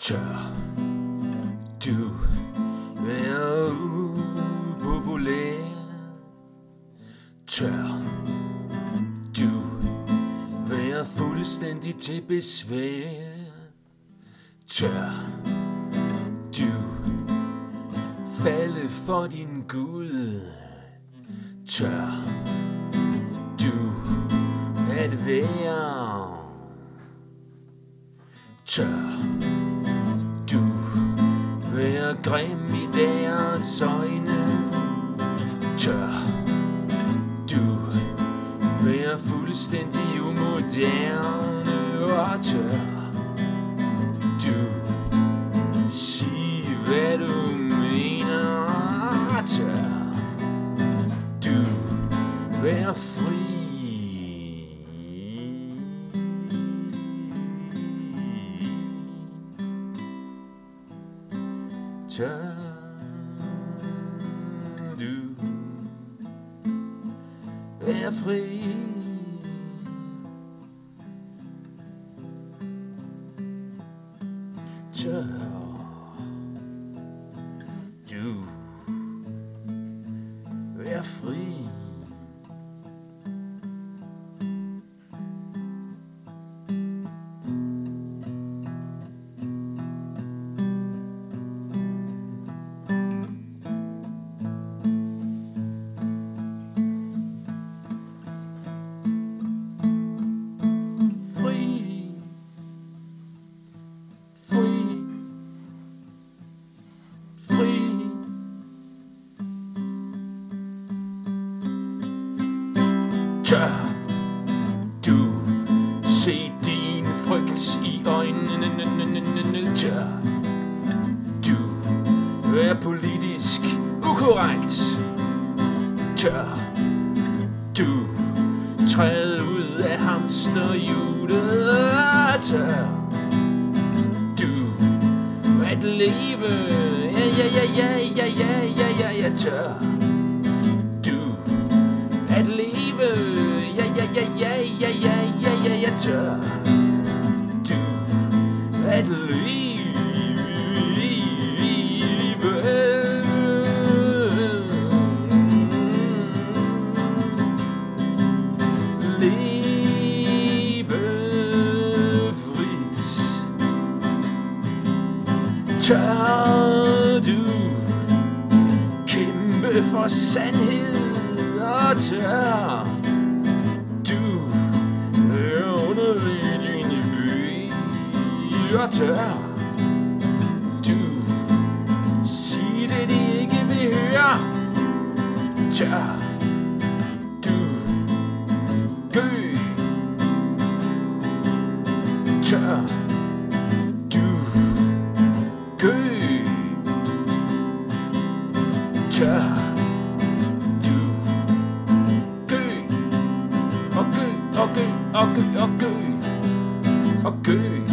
Tør du være upopulær? Tør du være fuldstændig til besvær? Tør du falde for din Gud? Tør du at være? Tør grim i deres øjne? Tør du være fuldstændig umoderne? Og tør du sige, hvad du mener? Tør du være fri? return du är fri. Kör du är fri? Tør du se din frygt i øjnene? Tør du er politisk ukorrekt? Tør du træde ud af hamsterhjulet? Tør du at leve? Ja, ja, ja, ja, ja, ja, ja, ja, tør tør du at leve? Leve frit. Tør du kæmpe for sandhed og tør tør du sige det de ikke vil høre tør du gø tør du gø tør du gø og gø og gø og gø og gø og gø